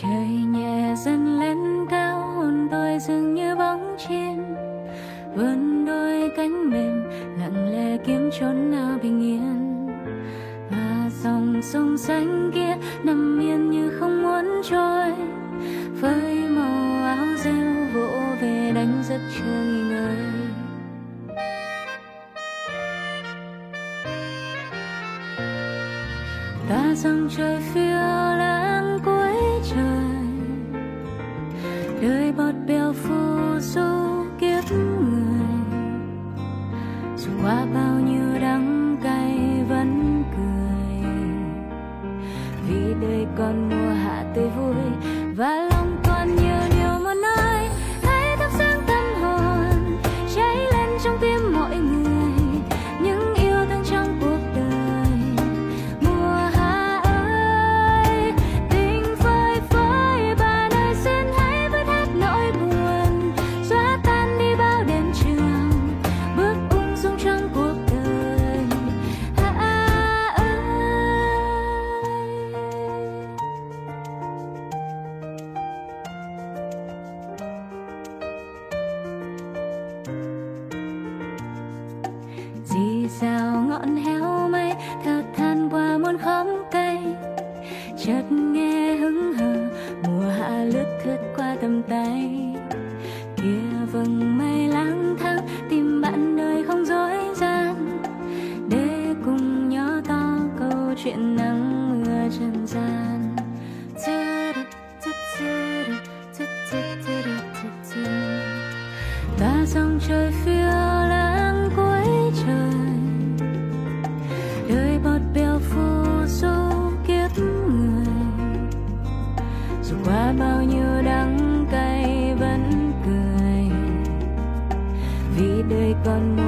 trời nhẹ dần lên cao, hồn tôi dường như bóng chim. Vươn đôi cánh mềm, lặng lẽ kiếm chốn nào bình yên. Và dòng sông xanh kia nằm yên như không muốn trôi. Với màu áo rêu vỗ về đánh giấc chưa nghỉ ngơi. Ta dòng trời phiêu lãng đời bọt bèo phù du kiếp người. Dù qua bao nhiêu đắng cay vẫn cười. Vì đời còn mùa hạ tươi vui và rào ngọn héo mây thật than qua muôn khóm cây. Chợt nghe hứng hờ, mùa hạ lướt thướt qua tầm tay. Kia vầng mây lang thang, tìm bạn đời không dối gian. Để cùng nhỏ to câu chuyện nắng mưa trần gian. Ta dòng trời phía the